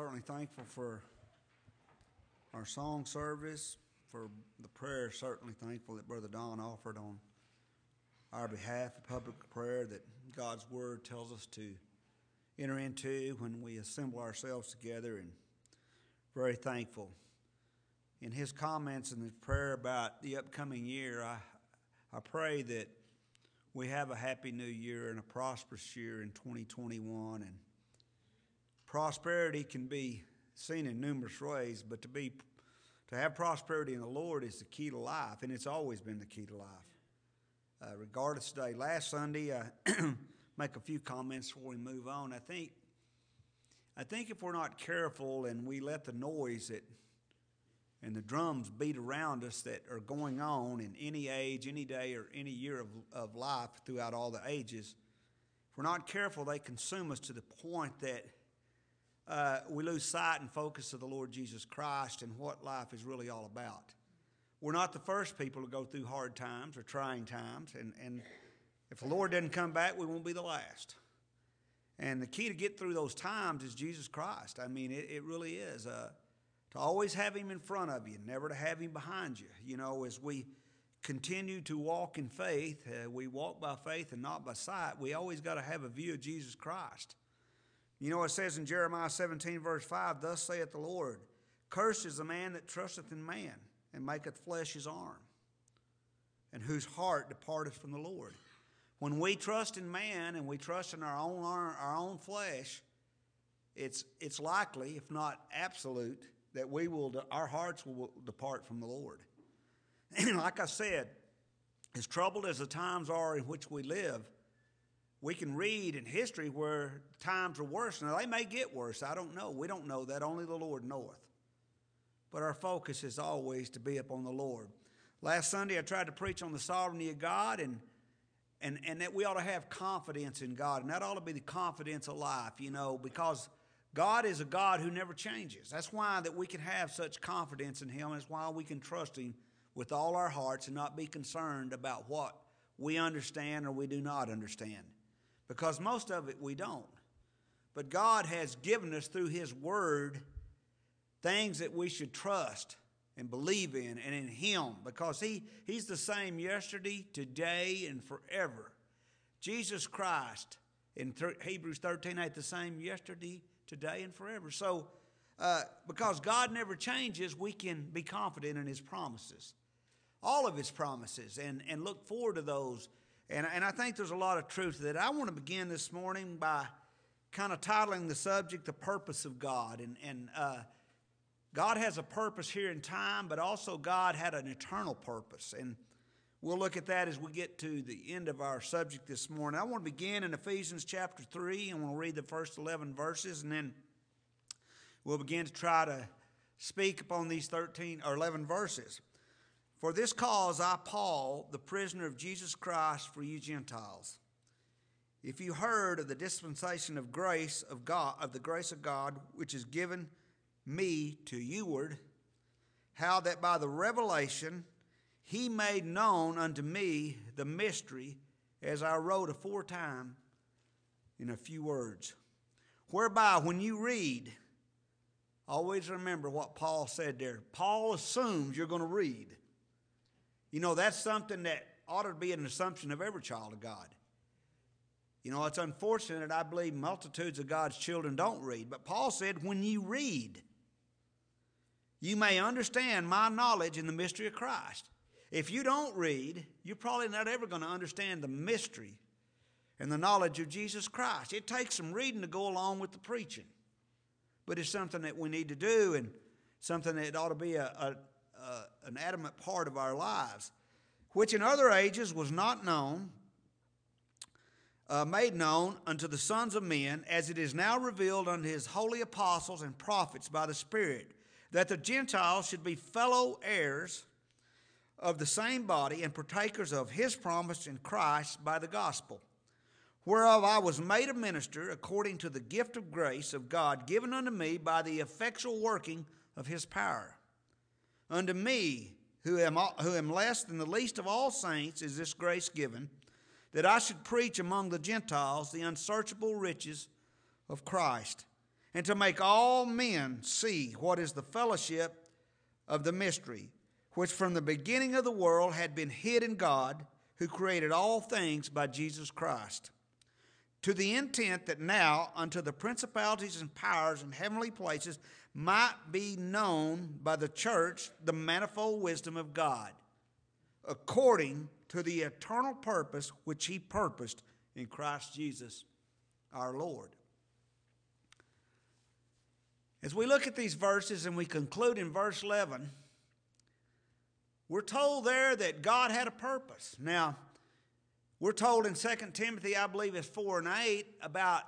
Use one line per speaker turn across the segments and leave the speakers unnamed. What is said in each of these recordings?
certainly thankful for our song service, for the prayer. Certainly thankful that Brother Don offered on our behalf, a public prayer that God's Word tells us to enter into when we assemble ourselves together, and very thankful. In his comments in the prayer about the upcoming year, I, I pray that we have a happy new year and a prosperous year in 2021 and prosperity can be seen in numerous ways, but to be to have prosperity in the Lord is the key to life, and it's always been the key to life. Uh, regardless today, last Sunday, I make a few comments before we move on. I think, I think if we're not careful and we let the noise that and the drums beat around us that are going on in any age, any day, or any year of, of life throughout all the ages, if we're not careful, they consume us to the point that uh, we lose sight and focus of the Lord Jesus Christ and what life is really all about. We're not the first people to go through hard times or trying times, and, and if the Lord doesn't come back, we won't be the last. And the key to get through those times is Jesus Christ. I mean, it, it really is. Uh, to always have Him in front of you, never to have Him behind you. You know, as we continue to walk in faith, uh, we walk by faith and not by sight, we always got to have a view of Jesus Christ. You know, it says in Jeremiah 17, verse 5, Thus saith the Lord, Cursed is the man that trusteth in man, and maketh flesh his arm, and whose heart departeth from the Lord. When we trust in man and we trust in our own our own flesh, it's it's likely, if not absolute, that we will our hearts will depart from the Lord. And like I said, as troubled as the times are in which we live, we can read in history where times are worse. Now, they may get worse. I don't know. We don't know that. Only the Lord knoweth. But our focus is always to be upon the Lord. Last Sunday, I tried to preach on the sovereignty of God and, and, and that we ought to have confidence in God. And that ought to be the confidence of life, you know, because God is a God who never changes. That's why that we can have such confidence in Him. And That's why we can trust Him with all our hearts and not be concerned about what we understand or we do not understand because most of it we don't. But God has given us through His Word things that we should trust and believe in and in Him because he, He's the same yesterday, today, and forever. Jesus Christ in th- Hebrews 13 8, the same yesterday, today, and forever. So, uh, because God never changes, we can be confident in His promises, all of His promises, and, and look forward to those and, and I think there's a lot of truth to that. I want to begin this morning by kind of titling the subject The Purpose of God. And, and uh, God has a purpose here in time, but also God had an eternal purpose. And we'll look at that as we get to the end of our subject this morning. I want to begin in Ephesians chapter 3, and we'll read the first 11 verses, and then we'll begin to try to speak upon these 13 or 11 verses. For this cause I, Paul, the prisoner of Jesus Christ for you Gentiles. If you heard of the dispensation of grace of God, of the grace of God, which is given me to youward, how that by the revelation he made known unto me the mystery, as I wrote aforetime in a few words. Whereby, when you read, always remember what Paul said there. Paul assumes you're going to read. You know, that's something that ought to be an assumption of every child of God. You know, it's unfortunate, I believe multitudes of God's children don't read. But Paul said, when you read, you may understand my knowledge in the mystery of Christ. If you don't read, you're probably not ever going to understand the mystery and the knowledge of Jesus Christ. It takes some reading to go along with the preaching. But it's something that we need to do and something that ought to be a, a, uh, an adamant part of our lives, which in other ages was not known, uh, made known unto the sons of men, as it is now revealed unto his holy apostles and prophets by the Spirit, that the Gentiles should be fellow heirs of the same body and partakers of his promise in Christ by the gospel, whereof I was made a minister according to the gift of grace of God given unto me by the effectual working of his power. Unto me, who am, who am less than the least of all saints, is this grace given, that I should preach among the Gentiles the unsearchable riches of Christ, and to make all men see what is the fellowship of the mystery, which from the beginning of the world had been hid in God, who created all things by Jesus Christ, to the intent that now unto the principalities and powers in heavenly places might be known by the church the manifold wisdom of God, according to the eternal purpose which he purposed in Christ Jesus our Lord. As we look at these verses and we conclude in verse 11, we're told there that God had a purpose. Now, we're told in 2 Timothy, I believe it's 4 and 8, about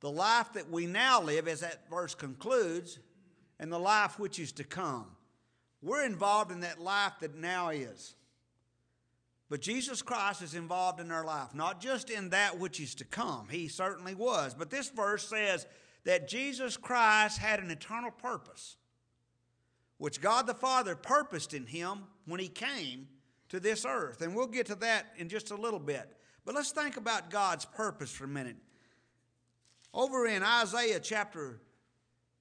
the life that we now live, as that verse concludes, and the life which is to come. We're involved in that life that now is. But Jesus Christ is involved in our life, not just in that which is to come. He certainly was. But this verse says that Jesus Christ had an eternal purpose, which God the Father purposed in him when he came to this earth. And we'll get to that in just a little bit. But let's think about God's purpose for a minute. Over in Isaiah chapter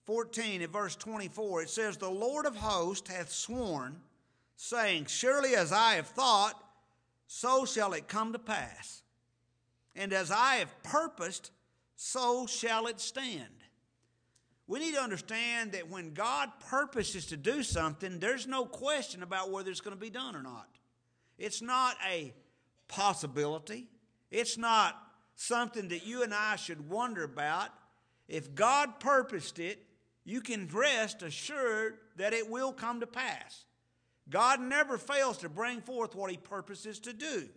14 and verse 24, it says, The Lord of hosts hath sworn, saying, Surely as I have thought, so shall it come to pass. And as I have purposed, so shall it stand. We need to understand that when God purposes to do something, there's no question about whether it's going to be done or not. It's not a possibility, it's not something that you and I should wonder about. If God purposed it, you can rest assured that it will come to pass. God never fails to bring forth what he purposes to do.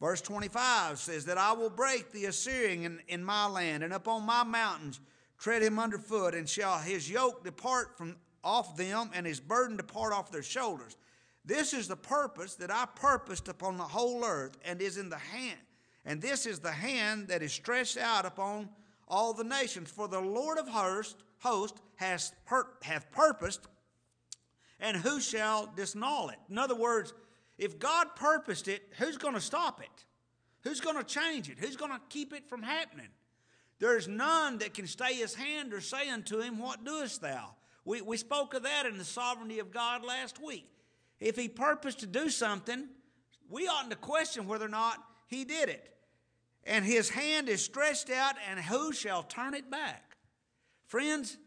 Verse 25 says that I will break the Assyrian in, in my land, and upon my mountains tread him underfoot, and shall his yoke depart from off them, and his burden depart off their shoulders. This is the purpose that I purposed upon the whole earth, and is in the hand, and this is the hand that is stretched out upon all the nations. For the Lord of hosts host has pur- purposed, and who shall disannul it? In other words, if God purposed it, who's going to stop it? Who's going to change it? Who's going to keep it from happening? There's none that can stay his hand or say unto him, What doest thou? We, we spoke of that in the sovereignty of God last week. If he purposed to do something, we oughtn't to question whether or not he did it. And his hand is stretched out, and who shall turn it back? Friends,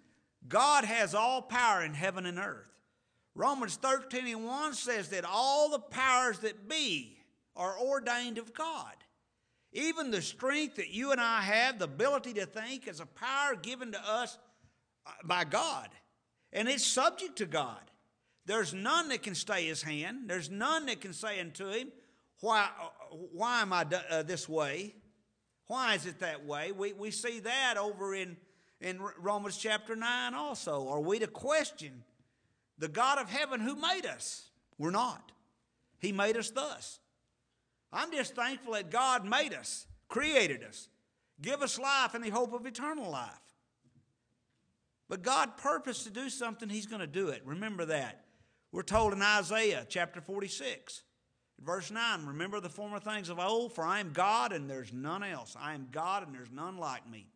God has all power in heaven and earth. Romans 13 and 1 says that all the powers that be are ordained of God. Even the strength that you and I have, the ability to think, is a power given to us uh, by God. And it's subject to God. There's none that can stay his hand. There's none that can say unto him, Why, why am I uh, this way? Why is it that way? We, we see that over in, in Romans chapter 9 also. Are we to question the God of heaven who made us. We're not. He made us thus. I'm just thankful that God made us, created us, give us life and the hope of eternal life. But God purposed to do something, He's going to do it. Remember that. We're told in Isaiah chapter 46, verse 9 Remember the former things of old, for I am God and there's none else. I am God and there's none like me.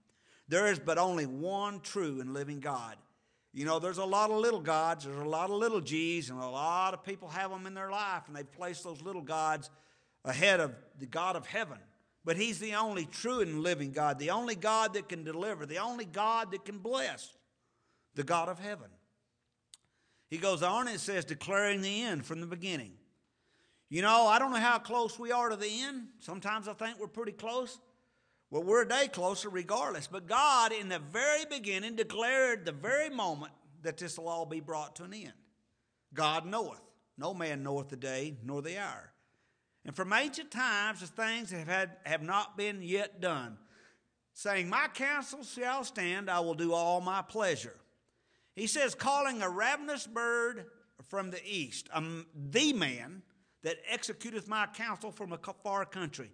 There is but only one true and living God. You know, there's a lot of little gods, there's a lot of little G's, and a lot of people have them in their life, and they've placed those little gods ahead of the God of heaven. But He's the only true and living God, the only God that can deliver, the only God that can bless, the God of heaven. He goes on and says, declaring the end from the beginning. You know, I don't know how close we are to the end. Sometimes I think we're pretty close. Well, we're a day closer regardless. But God, in the very beginning, declared the very moment that this will all be brought to an end. God knoweth. No man knoweth the day nor the hour. And from ancient times, the things have, had, have not been yet done, saying, My counsel shall stand, I will do all my pleasure. He says, calling a ravenous bird from the east, um, the man that executeth my counsel from a far country.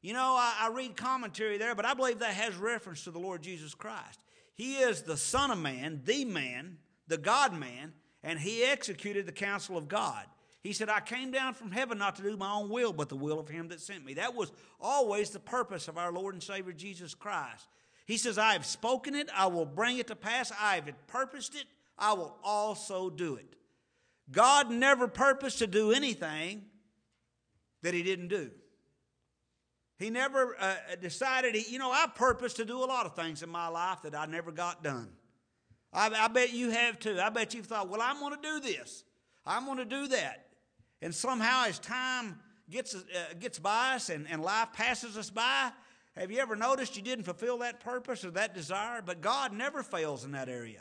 You know, I, I read commentary there, but I believe that has reference to the Lord Jesus Christ. He is the Son of Man, the man, the God man, and he executed the counsel of God. He said, I came down from heaven not to do my own will, but the will of him that sent me. That was always the purpose of our Lord and Savior Jesus Christ.
He says, I have spoken it, I will bring it to pass, I have purposed it, I will also do it. God never purposed to do anything that He didn't do. He never uh, decided, he, you know, I purposed to do a lot of things in my life that I never got done. I, I bet you have too. I bet you've thought, well, I'm going to do this, I'm going to do that. And somehow, as time gets, uh, gets by us and, and life passes us by, have you ever noticed you didn't fulfill that purpose or that desire? But God never fails in that area.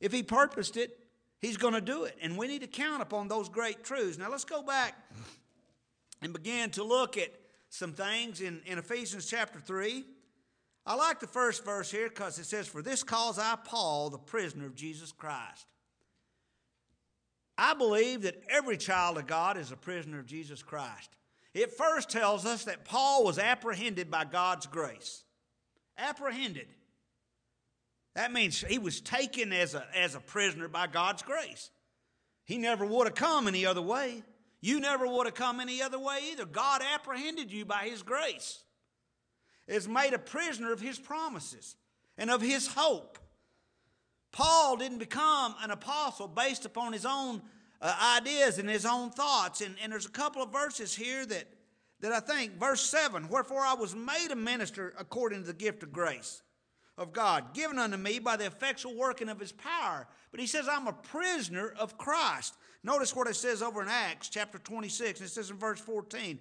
If He purposed it, He's going to do it. And we need to count upon those great truths. Now, let's go back and begin to look at some things in, in Ephesians chapter 3. I like the first verse here because it says, For this cause I, Paul, the prisoner of Jesus Christ. I believe that every child of God is a prisoner of Jesus Christ. It first tells us that Paul was apprehended by God's grace. Apprehended. That means he was taken as a, as a prisoner by God's grace. He never would have come any other way. You never would have come any other way either. God apprehended you by his grace. Is made a prisoner of his promises and of his hope. Paul didn't become an apostle based upon his own uh, ideas and his own thoughts. And, and there's a couple of verses here that, that I think, verse 7 Wherefore I was made a minister according to the gift of grace of God, given unto me by the effectual working of his power. But he says, I'm a prisoner of Christ. Notice what it says over in Acts chapter 26. It says in verse 14,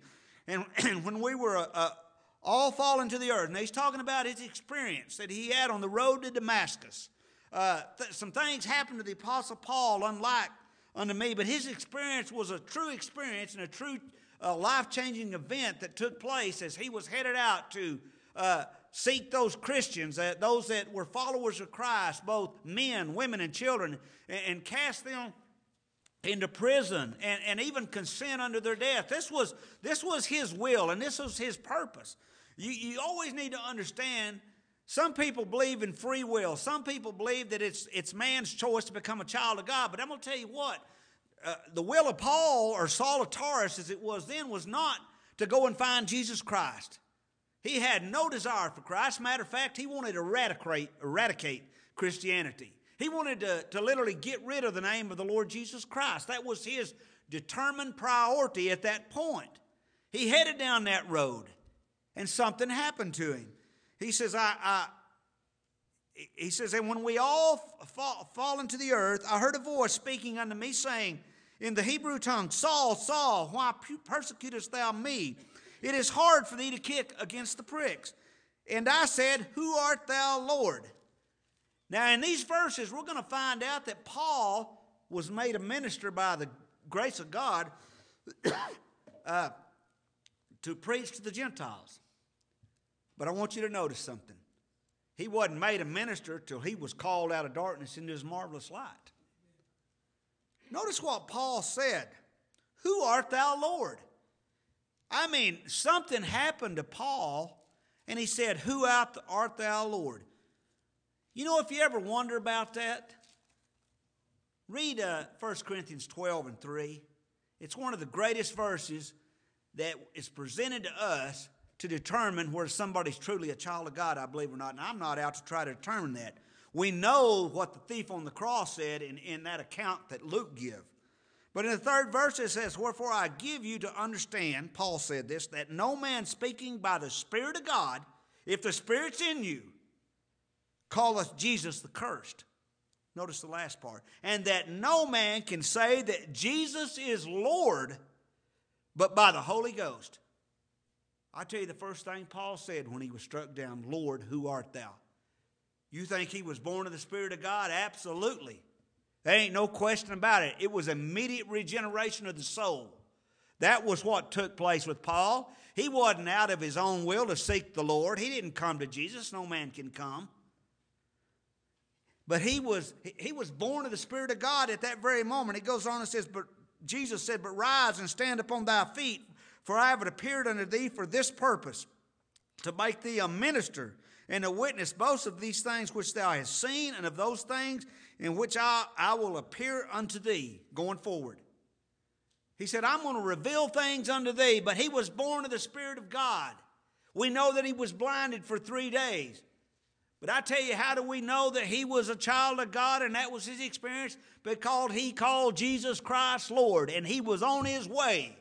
and, and when we were uh, uh, all fallen to the earth, and he's talking about his experience that he had on the road to Damascus. Uh, th- some things happened to the Apostle Paul, unlike unto me, but his experience was a true experience and a true uh, life changing event that took place as he was headed out to uh, seek those Christians, uh, those that were followers of Christ, both men, women, and children, and, and cast them into prison and, and even consent unto their death. This was, this was his will and this was his purpose. You, you always need to understand some people believe in free will. Some people believe that it's, it's man's choice to become a child of God. But I'm going to tell you what uh, the will of Paul or Saul of Tarsus, as it was then, was not to go and find Jesus Christ. He had no desire for Christ. Matter of fact, he wanted to eradicate, eradicate Christianity. He wanted to, to literally get rid of the name of the Lord Jesus Christ. That was his determined priority at that point. He headed down that road, and something happened to him. He says, I, I he says, and when we all fall, fall into the earth, I heard a voice speaking unto me, saying in the Hebrew tongue, Saul, Saul, why persecutest thou me? It is hard for thee to kick against the pricks. And I said, Who art thou, Lord? Now, in these verses, we're going to find out that Paul was made a minister by the grace of God uh, to preach to the Gentiles. But I want you to notice something. He wasn't made a minister till he was called out of darkness into his marvelous light. Notice what Paul said Who art thou, Lord? I mean, something happened to Paul, and he said, Who art thou, Lord? You know, if you ever wonder about that, read uh, 1 Corinthians 12 and 3. It's one of the greatest verses that is presented to us to determine whether somebody's truly a child of God, I believe or not. And I'm not out to try to determine that. We know what the thief on the cross said in, in that account that Luke give. But in the third verse it says, Wherefore I give you to understand, Paul said this, that no man speaking by the Spirit of God, if the Spirit's in you, calleth Jesus the cursed. Notice the last part. And that no man can say that Jesus is Lord but by the Holy Ghost. I tell you the first thing Paul said when he was struck down Lord, who art thou? You think he was born of the Spirit of God? Absolutely. There ain't no question about it. It was immediate regeneration of the soul. That was what took place with Paul. He wasn't out of his own will to seek the Lord. He didn't come to Jesus. No man can come. But he was he was born of the Spirit of God at that very moment. He goes on and says, But Jesus said, But rise and stand upon thy feet, for I have appeared unto thee for this purpose, to make thee a minister and a witness both of these things which thou hast seen, and of those things in which I, I will appear unto thee going forward. He said, I'm going to reveal things unto thee, but he was born of the Spirit of God. We know that he was blinded for three days. But I tell you, how do we know that he was a child of God and that was his experience? Because he called Jesus Christ Lord and he was on his way.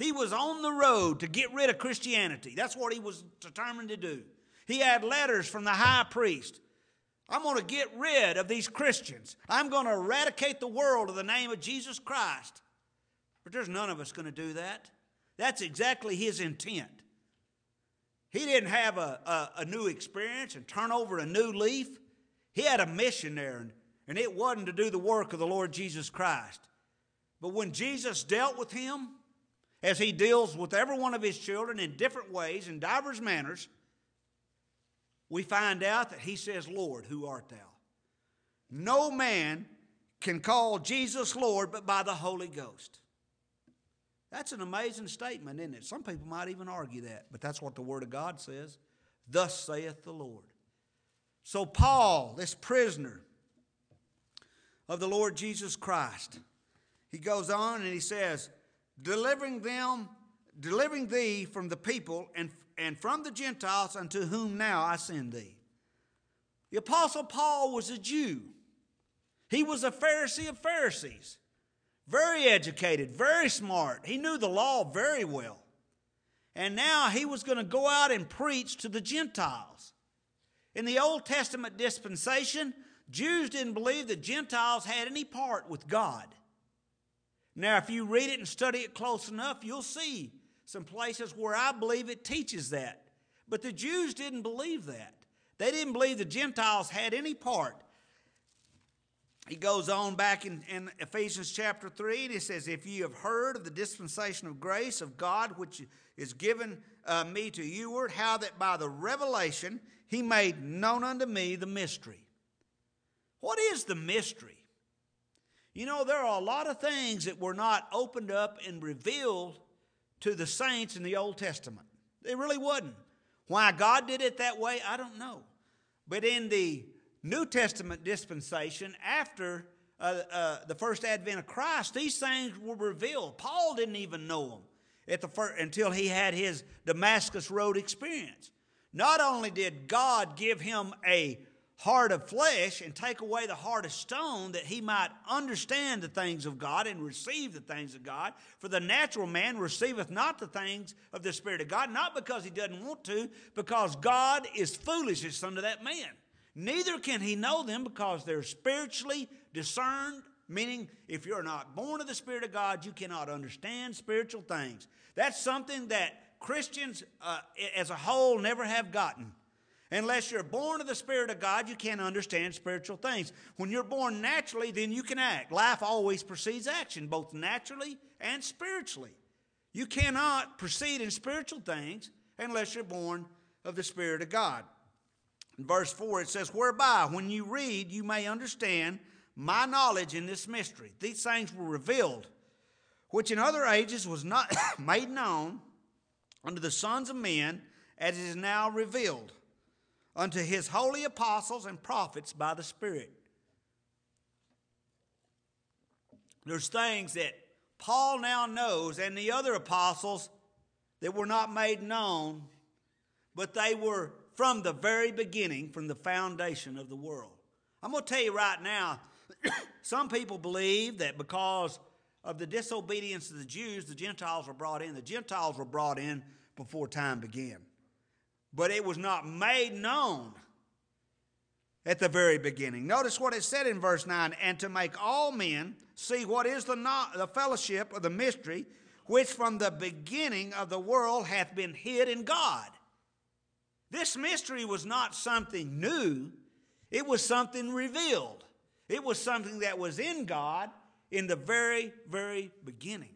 He was on the road to get rid of Christianity. That's what he was determined to do. He had letters from the high priest. I'm going to get rid of these Christians. I'm going to eradicate the world of the name of Jesus Christ. But there's none of us going to do that. That's exactly his intent. He didn't have a, a, a, new experience and turn over a new leaf. He had a mission there, and, and it wasn't to do the work of the Lord Jesus Christ. But when Jesus dealt with him, as he deals with every one of his children in different ways, in divers manners, we find out that he says, Lord, who art thou? No man can call Jesus Lord but by the Holy Ghost. That's an amazing statement, isn't it? Some people might even argue that, but that's what the Word of God says. Thus saith the Lord. So, Paul, this prisoner of the Lord Jesus Christ, he goes on and he says, delivering them, delivering thee from the people and, and from the Gentiles unto whom now I send thee. The Apostle Paul was a Jew. He was a Pharisee of Pharisees. Very educated, very smart. He knew the law very well. And now he was going to go out and preach to the Gentiles. In the Old Testament dispensation, Jews didn't believe that Gentiles had any part with God. Now, if you read it and study it close enough, you'll see some places where I believe it teaches that. But the Jews didn't believe that. They didn't believe the Gentiles had any part he goes on back in, in, Ephesians chapter 3 and he says, If you have heard of the dispensation of grace of God which is given uh, me to youward, how that by the revelation he made known unto me the mystery. What is the mystery? You know, there are a lot of things that were not opened up and revealed to the saints in the Old Testament. They really wasn't. Why God did it that way, I don't know. But in the New Testament dispensation, after uh, uh, the first advent of Christ, these things were revealed. Paul didn't even know them at the until he had his Damascus Road experience. Not only did God give him a heart of flesh and take away the heart of stone that he might understand the things of God and receive the things of God. For the natural man receiveth not the things of the Spirit of God, not because he doesn't want to, because God is foolishness unto that man. Neither can he know them because they're spiritually discerned, meaning if you're not born of the Spirit of God, you cannot understand spiritual things. That's something that Christians uh, as a whole never have gotten. Unless you're born of the Spirit of God, you can't understand spiritual things. When you're born naturally, then you can act. Life always precedes action, both naturally and spiritually. You cannot proceed in spiritual things unless you're born of the Spirit of God. In verse 4, it says, Whereby, when you read, you may understand my knowledge in this mystery. These things were revealed, which in other ages was not made known unto the sons of men, as it is now revealed unto his holy apostles and prophets by the Spirit. There's things that Paul now knows and the other apostles that were not made known, but they were from the very beginning, from the foundation of the world. I'm going to tell you right now, some people believe that because of the disobedience of the Jews, the Gentiles were brought in. The Gentiles were brought in before time began. But it was not made known at the very beginning. Notice what it said in verse 9 and to make all men see what is the, the fellowship of the mystery which from the beginning of the world hath been hid in God this mystery was not something new, it was something revealed. It was something that was in God in the very, very beginning.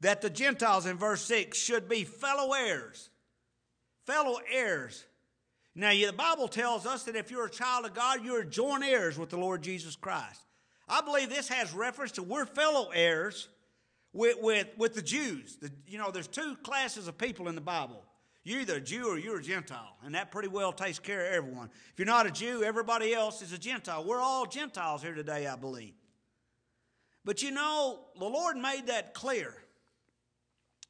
That the Gentiles in verse 6 should be fellow heirs. Fellow heirs. Now, the Bible tells us that if you're a child of God, you're joint heirs with the Lord Jesus Christ. I believe this has reference to we're fellow heirs with, with, with the Jews. The, you know, there's two classes of people in the Bible you're either a Jew or you're a Gentile, and that pretty well takes care of everyone. If you're not a Jew, everybody else is a Gentile. We're all Gentiles here today, I believe. But you know, the Lord made that clear.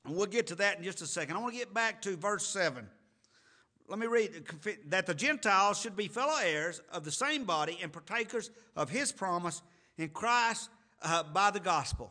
And we'll get to that in just a second. I want to get back to verse 7. Let me read that the Gentiles should be fellow heirs of the same body and partakers of his promise in Christ uh, by the gospel.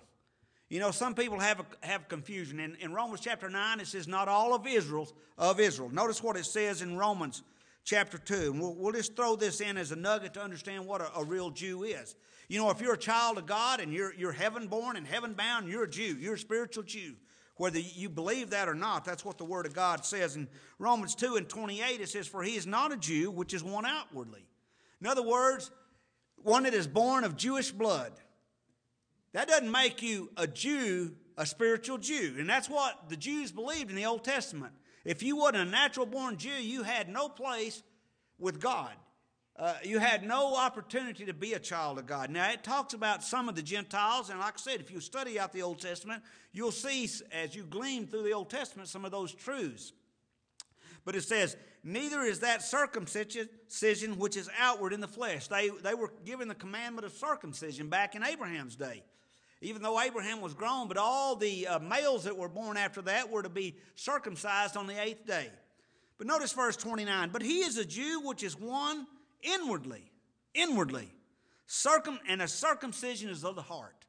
You know, some people have have confusion. In, in Romans chapter 9, it says, Not all of Israel's of Israel. Notice what it says in Romans chapter 2. And we'll, we'll just throw this in as a nugget to understand what a, a real Jew is. You know, if you're a child of God and you're, you're heaven born and heaven bound, you're a Jew. You're a spiritual Jew. Whether you believe that or not, that's what the Word of God says. In Romans 2 and 28, it says, For he is not a Jew, which is one outwardly. In other words, one that is born of Jewish blood. That doesn't make you a Jew, a spiritual Jew. And that's what the Jews believed in the Old Testament. If you wasn't a natural born Jew, you had no place with God. Uh, you had no opportunity to be a child of God. Now, it talks about some of the Gentiles, and like I said, if you study out the Old Testament, you'll see as you glean through the Old Testament some of those truths. But it says, Neither is that circumcision which is outward in the flesh. They, they were given the commandment of circumcision back in Abraham's day. Even though Abraham was grown, but all the uh, males that were born after that were to be circumcised on the eighth day. But notice verse 29 But he is a Jew which is one inwardly, inwardly. Circum, and a circumcision is of the heart.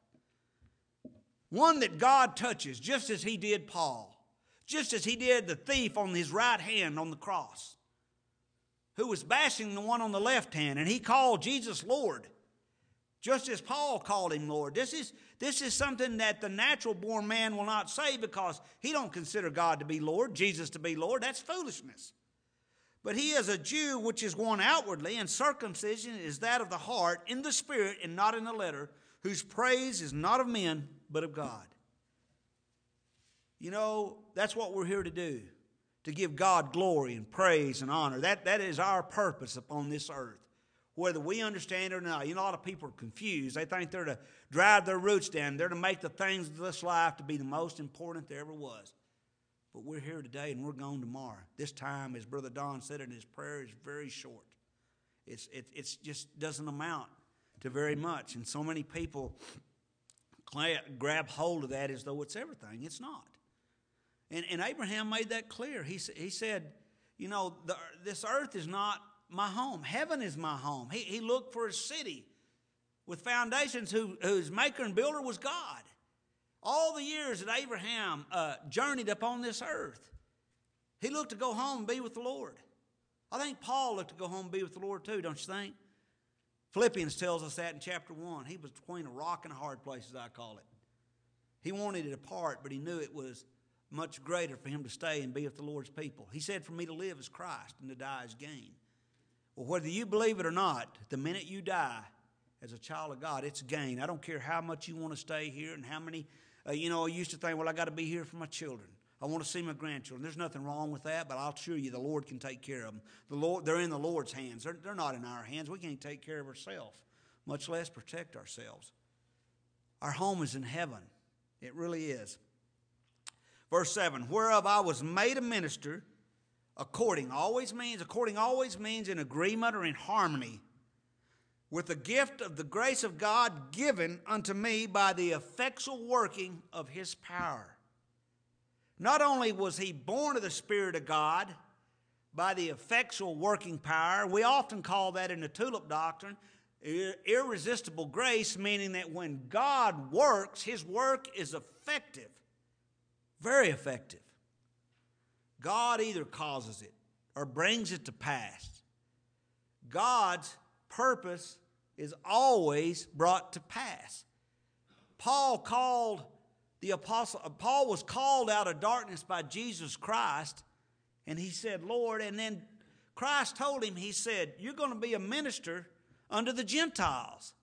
One that God touches, just as he did Paul, just as he did the thief on his right hand on the cross, who was bashing the one on the left hand, and he called Jesus Lord, just as Paul called him Lord. This is, this is something that the natural born man will not say because he don't consider God to be Lord, Jesus to be Lord. That's foolishness. But he is a Jew which is one outwardly, and circumcision is that of the heart, in the spirit and not in the letter, whose praise is not of men, but of God. You know, that's what we're here to do to give God glory and praise and honor. That, that is our purpose upon this earth. Whether we understand it or not, you know, a lot of people are confused. They think they're to drive their roots down, they're to make the things of this life to be the most important there ever was. But we're here today and we're gone tomorrow. This time, as Brother Don said in his prayer, is very short. It's, it it's just doesn't amount to very much. And so many people grab hold of that as though it's everything. It's not. And, and Abraham made that clear. He, he said, You know, the, this earth is not my home, heaven is my home. He, he looked for a city with foundations who, whose maker and builder was God all the years that Abraham uh, journeyed upon this earth, he looked to go home and be with the Lord. I think Paul looked to go home and be with the Lord too, don't you think? Philippians tells us that in chapter 1. He was between a rock and a hard place, as I call it. He wanted it apart, but he knew it was much greater for him to stay and be with the Lord's people. He said, For me to live is Christ and to die is gain. Well, whether you believe it or not, the minute you die as a child of God, it's gain. I don't care how much you want to stay here and how many uh, you know, I used to think, well, I got to be here for my children. I want to see my grandchildren. There's nothing wrong with that, but I'll assure you the Lord can take care of them. The Lord, they're in the Lord's hands. They're, they're not in our hands. We can't take care of ourselves, much less protect ourselves. Our home is in heaven. It really is. Verse 7 Whereof I was made a minister, according always means, according always means in agreement or in harmony with the gift of the grace of God given unto me by the effectual working of his power. Not only was he born of the Spirit of God by the effectual working power, we often call that in the tulip doctrine irresistible grace, meaning that when God works, his work is effective, very effective. God either causes it or brings it to pass. God's purpose is always brought to pass. Paul called the apostle, uh, Paul was called out of darkness by Jesus Christ, and he said, Lord, and then Christ told him, He said, You're going to be a minister unto the Gentiles.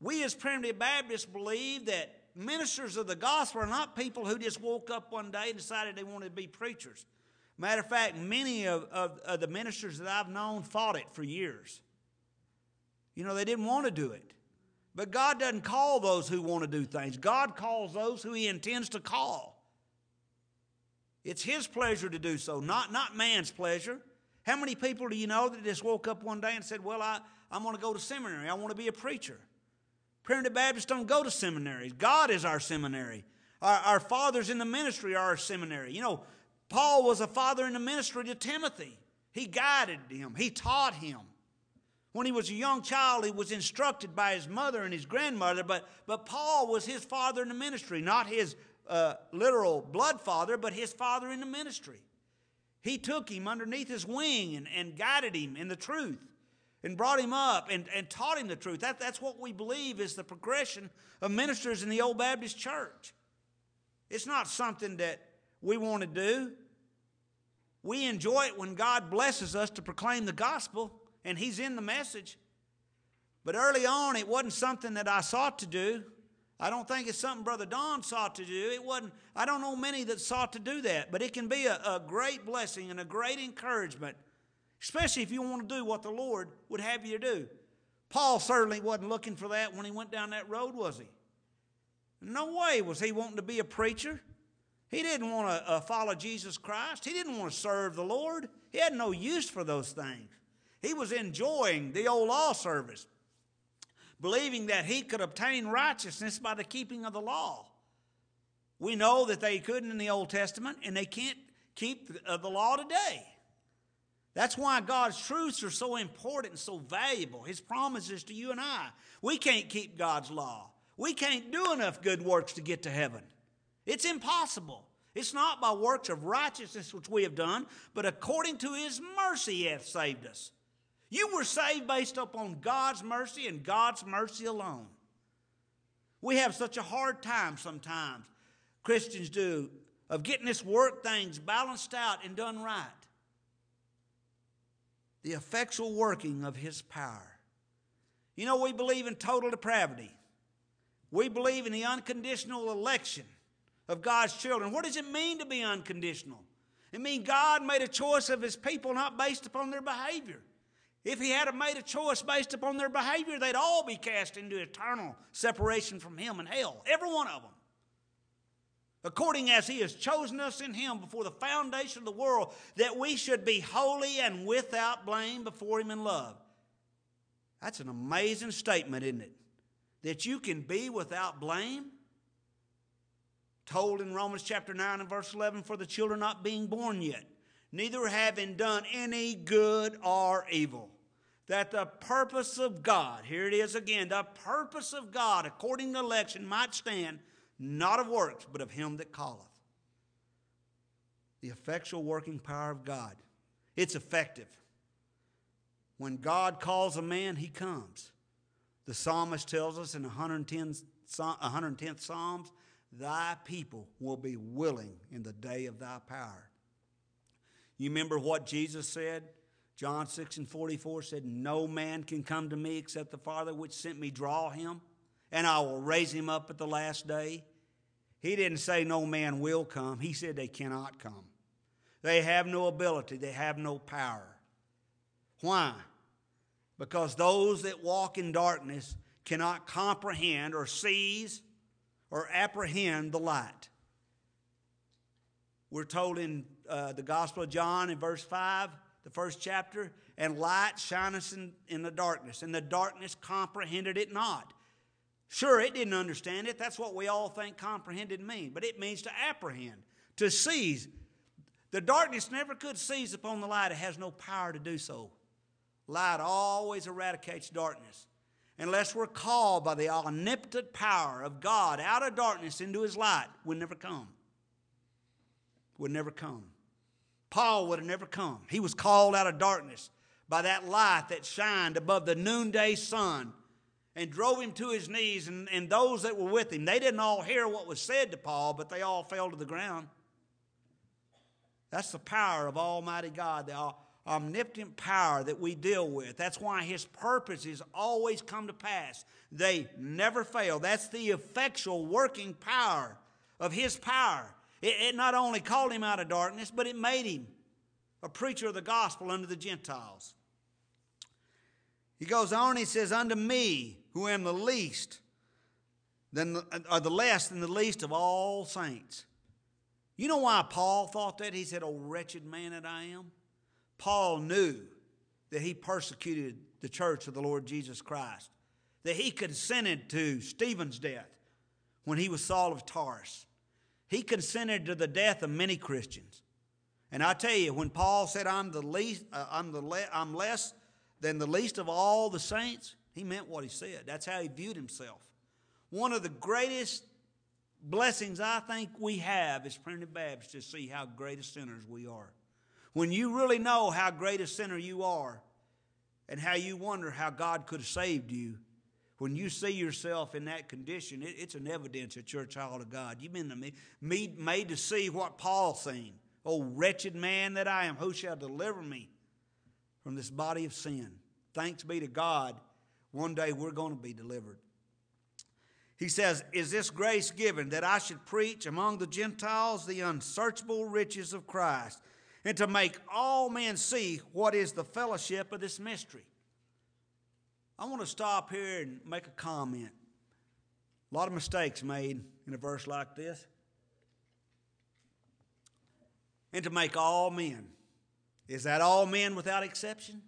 We as primitive Baptists believe that ministers of the gospel are not people who just woke up one day and decided they wanted to be preachers. Matter of fact, many of, of, of the ministers that I've known fought it for years. You know, they didn't want to do it. But God doesn't call those who want to do things, God calls those who He intends to call. It's His pleasure to do so, not, not man's pleasure. How many people do you know that just woke up one day and said, Well, I, I'm going to go to seminary, I want to be a preacher? Primitive Baptists don't go to seminaries. God is our seminary. Our, our fathers in the ministry are our seminary. You know, Paul was a father in the ministry to Timothy. He guided him, he taught him. When he was a young child, he was instructed by his mother and his grandmother, but, but Paul was his father in the ministry, not his uh, literal blood father, but his father in the ministry. He took him underneath his wing and, and guided him in the truth and brought him up and, and taught him the truth. That, that's what we believe is the progression of ministers in the Old Baptist church. It's not something that we want to do. We enjoy it when God blesses us to proclaim the gospel and He's in the message. But early on, it wasn't something that I sought to do. I don't think it's something Brother Don sought to do. It wasn't, I don't know many that sought to do that, but it can be a, a great blessing and a great encouragement, especially if you want to do what the Lord would have you to do. Paul certainly wasn't looking for that when he went down that road, was he? No way was he wanting to be a preacher. He didn't want to uh, follow Jesus Christ. He didn't want to serve the Lord. He had no use for those things. He was enjoying the old law service, believing that he could obtain righteousness by the keeping of the law. We know that they couldn't in the Old Testament, and they can't keep the, uh, law today. That's why God's truths are so important and so valuable. His promises to you and I. We can't keep God's law. We can't do enough good works to get to heaven. It's impossible. It's not by works of righteousness which we have done, but according to his mercy he hath saved us. You were saved based upon God's mercy and God's mercy alone. We have such a hard time sometimes, Christians do, of getting this work things balanced out and done right. The effectual working of his power. You know, we believe in total depravity. We believe in the unconditional election of God's children. What does it mean to be unconditional? It means God made a choice of his people not based upon their behavior. If he had made a choice based upon their behavior, they'd all be cast into eternal separation from him and hell, every one of them. According as he has chosen us in him before the foundation of the world, that we should be holy and without blame before him in love. That's an amazing statement, isn't it? That you can be without blame told in Romans chapter 9 and verse 11 for the children not being born yet, neither having done any good or evil. That the purpose of God, here it is again, the purpose of God according to election might stand, not of works, but of him that calleth. The effectual working power of God. It's effective. When God calls a man, he comes. The psalmist tells us in 110, 110th Psalms Thy people will be willing in the day of thy power. You remember what Jesus said? John 6 and 44 said, No man can come to me except the Father which sent me draw him, and I will raise him up at the last day. He didn't say no man will come, he said they cannot come. They have no ability, they have no power. Why? Because those that walk in darkness cannot comprehend or seize or apprehend the light. We're told in uh, the Gospel of John in verse 5, the first chapter, and light shineth in, in the darkness, and the darkness comprehended it not. Sure, it didn't understand it. That's what we all think comprehended mean, but it means to apprehend, to seize. The darkness never could seize upon the light. It has no power to do so. Light always eradicates darkness unless we're called by the omnipotent power of God out of darkness into his light, would never come. Would never come. Paul would have never come. He was called out of darkness by that light that shined above the noonday sun and drove him to his knees. And, and those that were with him, they didn't all hear what was said to Paul, but they all fell to the ground. That's the power of Almighty God, the omnipotent power that we deal with. That's why his purposes always come to pass. They never fail. That's the effectual working power of his power. It, it, not only called him out of darkness, but it made him a preacher of the gospel unto the Gentiles. He goes on, he says, Unto me, who am the least, than the, or the less than the least of all saints. You know why Paul thought that? He said, Oh, wretched man that I am. Paul knew that he persecuted the church of the Lord Jesus Christ, that he consented to Stephen's death when he was Saul of Tarsus. He consented to the death of many Christians. And I tell you, when Paul said, "I'm the least, uh, I'm the le- I'm less than the least of all the saints," he meant what he said. That's how he viewed himself. One of the greatest blessings I think we have as primitive Baptists to see how great a sinners we are. When you really know how great a sinner you are, and how you wonder how God could have saved you, when you see yourself in that condition, it, it's an evidence that you're a child of God. You've been made, made to see what Paul seen. Oh, wretched man that I am, who shall deliver me from this body of sin? Thanks be to God, one day we're going to be delivered. He says, Is this grace given that I should preach among the Gentiles the unsearchable riches of Christ, and to make all men see what is the fellowship of this mystery? I want to stop here and make a comment. A lot of mistakes made in a verse like this. And to make all men. Is that all men without exception?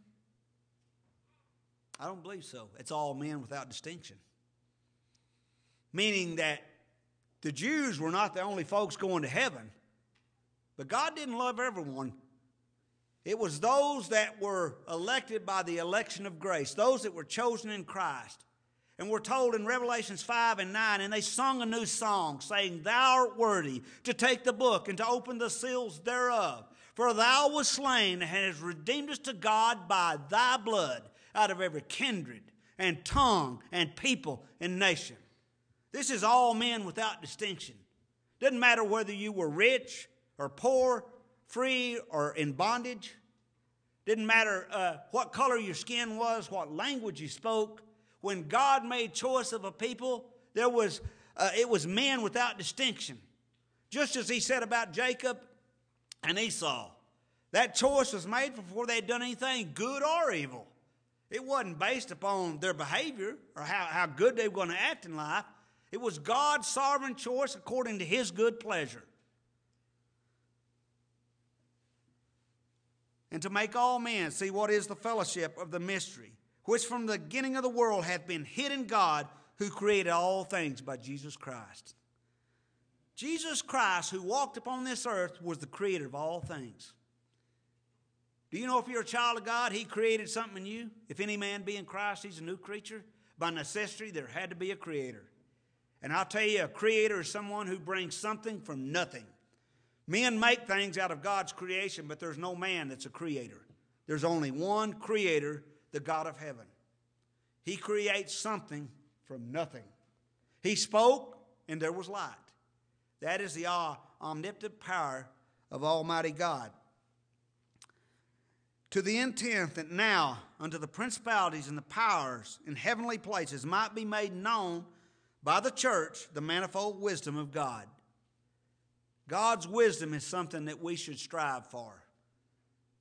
I don't believe so. It's all men without distinction. Meaning that the Jews were not the only folks going to heaven, but God didn't love everyone it was those that were elected by the election of grace, those that were chosen in Christ. And we're told in Revelations 5 and 9, and they sung a new song, saying, Thou art worthy to take the book and to open the seals thereof. For thou wast slain and hast redeemed us to God by thy blood out of every kindred and tongue and people and nation. This is all men without distinction. Doesn't matter whether you were rich or poor, free or in bondage. Didn't matter uh, what color your skin was, what language you spoke. When God made choice of a people, there was uh, it was men without distinction. Just as He said about Jacob and Esau, that choice was made before they'd done anything good or evil. It wasn't based upon their behavior or how, how good they were going to act in life. It was God's sovereign choice according to His good pleasure. And to make all men see what is the fellowship of the mystery, which from the beginning of the world hath been hid in God, who created all things by Jesus Christ. Jesus Christ, who walked upon this earth, was the creator of all things. Do you know if you're a child of God, He created something in you? If any man be in Christ, he's a new creature. By necessity, there had to be a creator. And I'll tell you, a creator is someone who brings something from nothing. Men make things out of God's creation, but there's no man that's a creator. There's only one creator, the God of heaven. He creates something from nothing. He spoke, and there was light. That is the omnipotent power of Almighty God. To the intent that now, unto the principalities and the powers in heavenly places, might be made known by the church the manifold wisdom of God God's wisdom is something that we should strive for.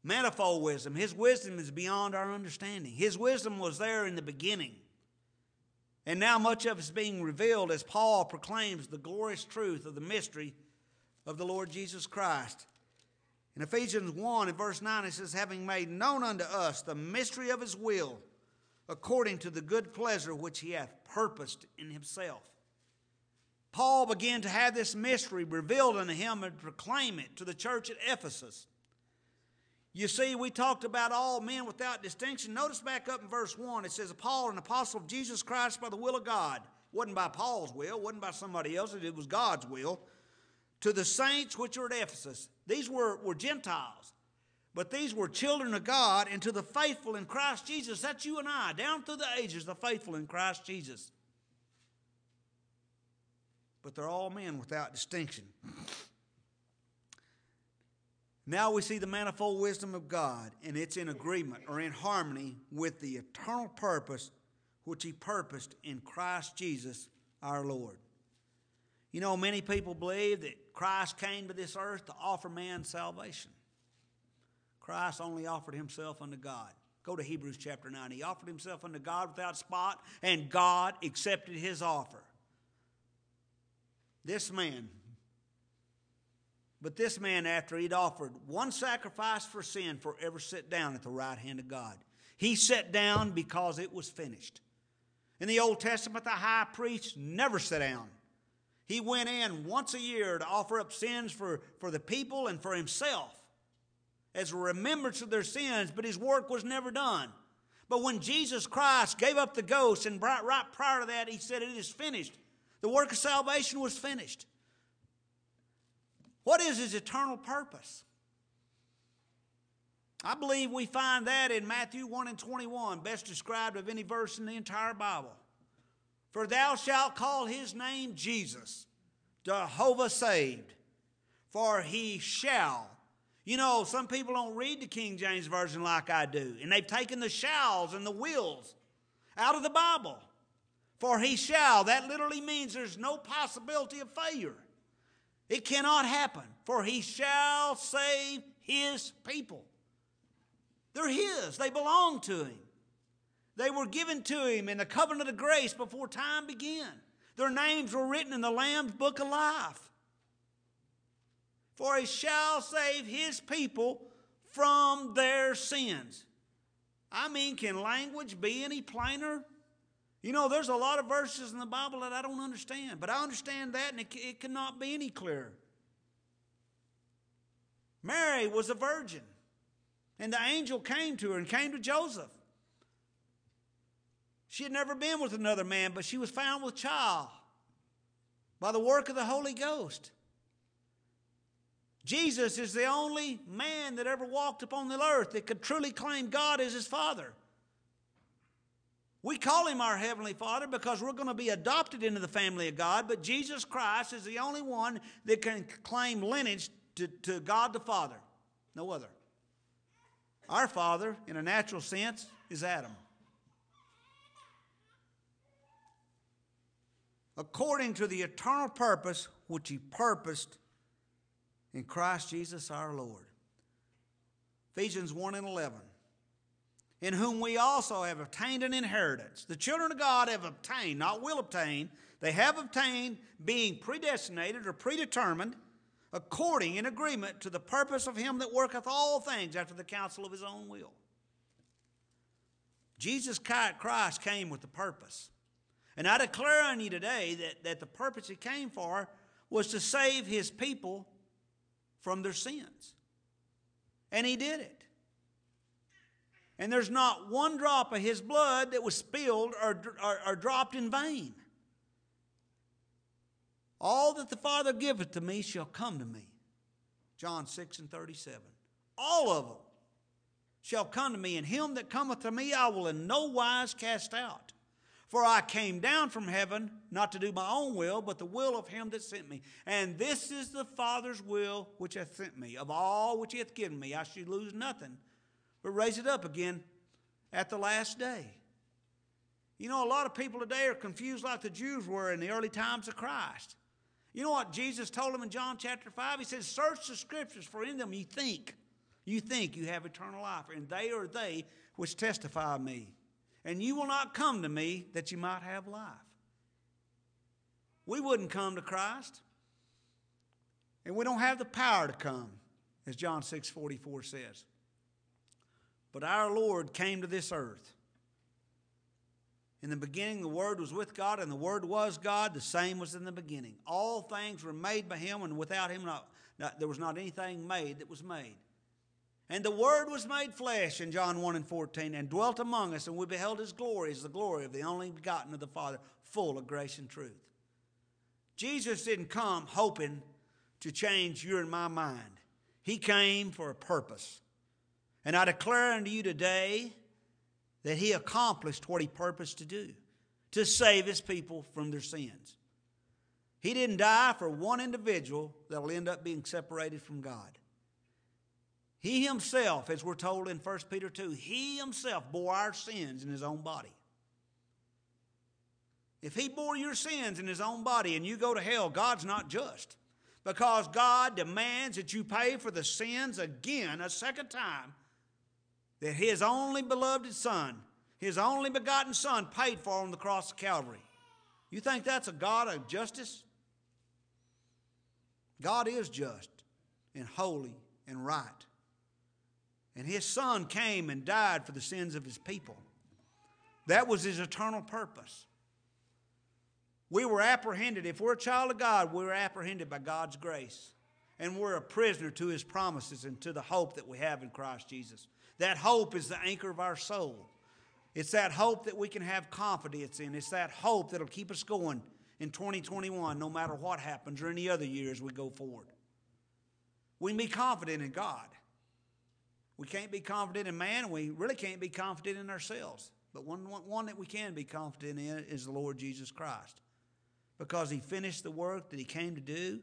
Manifold wisdom. His wisdom is beyond our understanding. His wisdom was there in the beginning. And now much of it is being revealed as Paul proclaims the glorious truth of the mystery of the Lord Jesus Christ. In Ephesians 1 and verse 9, it says, Having made known unto us the mystery of his will, according to the good pleasure which he hath purposed in himself Paul began to have this mystery revealed unto him and proclaim it to the church at Ephesus. You see, we talked about all men without distinction. Notice back up in verse 1, it says, Paul, an apostle of Jesus Christ by the will of God. Wasn't by Paul's will, wasn't by somebody else's, it was God's will. To the saints which are at Ephesus. These were, were Gentiles, but these were children of God, and to the faithful in Christ Jesus. That's you and I, down through the ages, the faithful in Christ Jesus but they're all men without distinction. Now we see the manifold wisdom of God, and it's in agreement or in harmony with the eternal purpose which He purposed in Christ Jesus our Lord. You know, many people believe that Christ came to this earth to offer man salvation. Christ only offered Himself unto God. Go to Hebrews chapter 9. He offered Himself unto God without spot, and God accepted His offer. This man, but this man, after he'd offered one sacrifice for sin, forever sit down at the right hand of God. He sat down because it was finished. In the Old Testament, the high priest never sat down. He went in once a year to offer up sins for, for the people and for himself. as a remembrance of their sins, but his work was never done. But when Jesus Christ gave up the ghost, and right prior to that, he said, It is finished. The work of salvation was finished. What is his eternal purpose? I believe we find that in Matthew 1 and 21, best described of any verse in the entire Bible. For thou shalt call his name Jesus, Jehovah saved, for he shall. You know, some people don't read the King James Version like I do, and they've taken the shalls and the wills out of the Bible. For he shall, that literally means there's no possibility of failure. It cannot happen, for he shall save his people. They're His, they belong to Him. They were given to Him in the covenant of grace before time began. Their names were written in the Lamb's book of life. For He shall save His people from their sins. I mean, can language be any plainer? You know, there's a lot of verses in the Bible that I don't understand, but I understand that and it, it cannot be any clearer. Mary was a virgin. And the angel came to her and came to Joseph. She had never been with another man, but she was found with child by the work of the Holy Ghost. Jesus is the only man that ever walked upon the earth that could truly claim God as his Father. We call him our Heavenly Father because we're going to be adopted into the family of God, but Jesus Christ is the only one that can claim lineage to, to God the Father. No other. Our father, in a natural sense, is Adam. According to the eternal purpose which he purposed in Christ Jesus our Lord. Ephesians 1 and 11. In whom we also have obtained an inheritance. The children of God have obtained, not will obtain, they have obtained, being predestinated or predetermined according in agreement to the purpose of him that worketh all things after the counsel of his own will. Jesus Christ came with a purpose. And I declare on you today that, that the purpose he came for was to save his people from their sins. And he did it. And there's not one drop of his blood that was spilled or, or, or dropped in vain. All that the Father giveth to me shall come to me. John 6 and 37. All of them shall come to me, and him that cometh to me I will in no wise cast out. For I came down from heaven not to do my own will, but the will of him that sent me. And this is the Father's will which hath sent me. Of all which he hath given me, I should lose nothing, but raise it up again at the last day. You know, a lot of people today are confused like the Jews were in the early times of Christ. You know what Jesus told them in John chapter 5? He says, Search the scriptures, for in them you think, you think you have eternal life, and they are they which testify of me. And you will not come to me that you might have life. We wouldn't come to Christ, and we don't have the power to come, as John 6 44 says. But our Lord came to this earth in the beginning, the Word was with God, and the Word was God. The same was in the beginning. All things were made by Him, and without Him, not, not, there was not anything made that was made. And the Word was made flesh in John 1 and 14 and dwelt among us, and we beheld His glory as the glory of the only begotten of the Father, full of grace and truth. Jesus didn't come hoping to change your and my mind, He came for a purpose. And I declare unto you today that he accomplished what he purposed to do to save his people from their sins. He didn't die for one individual that will end up being separated from God. He himself, as we're told in 1 Peter 2, he himself bore our sins in his own body. If he bore your sins in his own body and you go to hell, God's not just. Because God demands that you pay for the sins again a second time that his only beloved Son, his only begotten Son, paid for on the cross of Calvary. You think that's a God of justice? God is just and holy and right. And his Son came and died for the sins of his people. That was his eternal purpose. We were apprehended. If we're a child of God, we're apprehended by God's grace. And we're a prisoner to his promises and to the hope that we have in Christ Jesus. That hope is the anchor of our soul. It's that hope that we can have confidence in. It's that hope that'll keep us going in 2021, no matter what happens or any other year as we go forward. We can be confident in God. We can't be confident in man. We really can't be confident in ourselves. But one, one that we can be confident in is the Lord Jesus Christ. Because he finished the work that he came to do.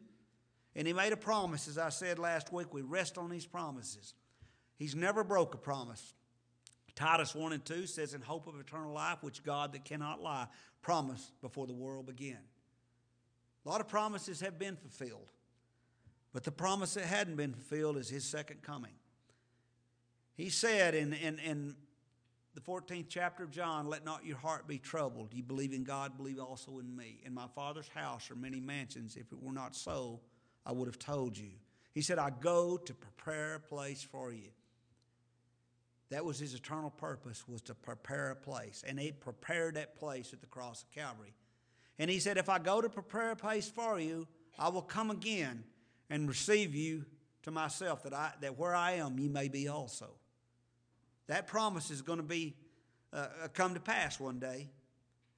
And he made a promise, as I said last week. We rest on these promises. He's never broke a promise. Titus 1 and 2 says, In hope of eternal life, which God that cannot lie promised before the world began. A lot of promises have been fulfilled. But the promise that hadn't been fulfilled is his second coming. He said in, in, in the 14th chapter of John, Let not your heart be troubled. You believe in God, believe also in me. In my Father's house are many mansions. If it were not so, I would have told you. He said, I go to prepare a place for you. That was his eternal purpose, was to prepare a place. And he prepared that place at the cross of Calvary. And he said, If I go to prepare a place for you, I will come again and receive you to myself, that, I, that where I am, you may be also. That promise is going to be uh, uh, come to pass one day,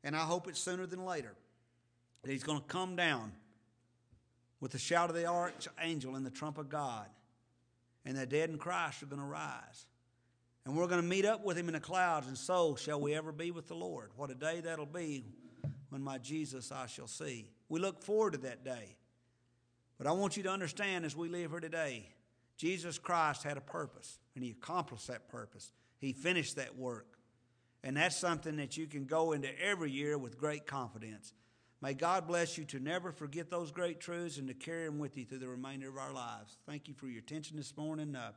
and I hope it's sooner than later. That he's going to come down with the shout of the archangel and the trump of God, and the dead in Christ are going to rise. And we're going to meet up with him in the clouds, and so shall we ever be with the Lord. What a day that'll be when my Jesus I shall see. We look forward to that day. But I want you to understand as we live here today, Jesus Christ had a purpose, and he accomplished that purpose. He finished that work. And that's something that you can go into every year with great confidence. May God bless you to never forget those great truths and to carry them with you through the remainder of our lives. Thank you for your attention this morning. Uh,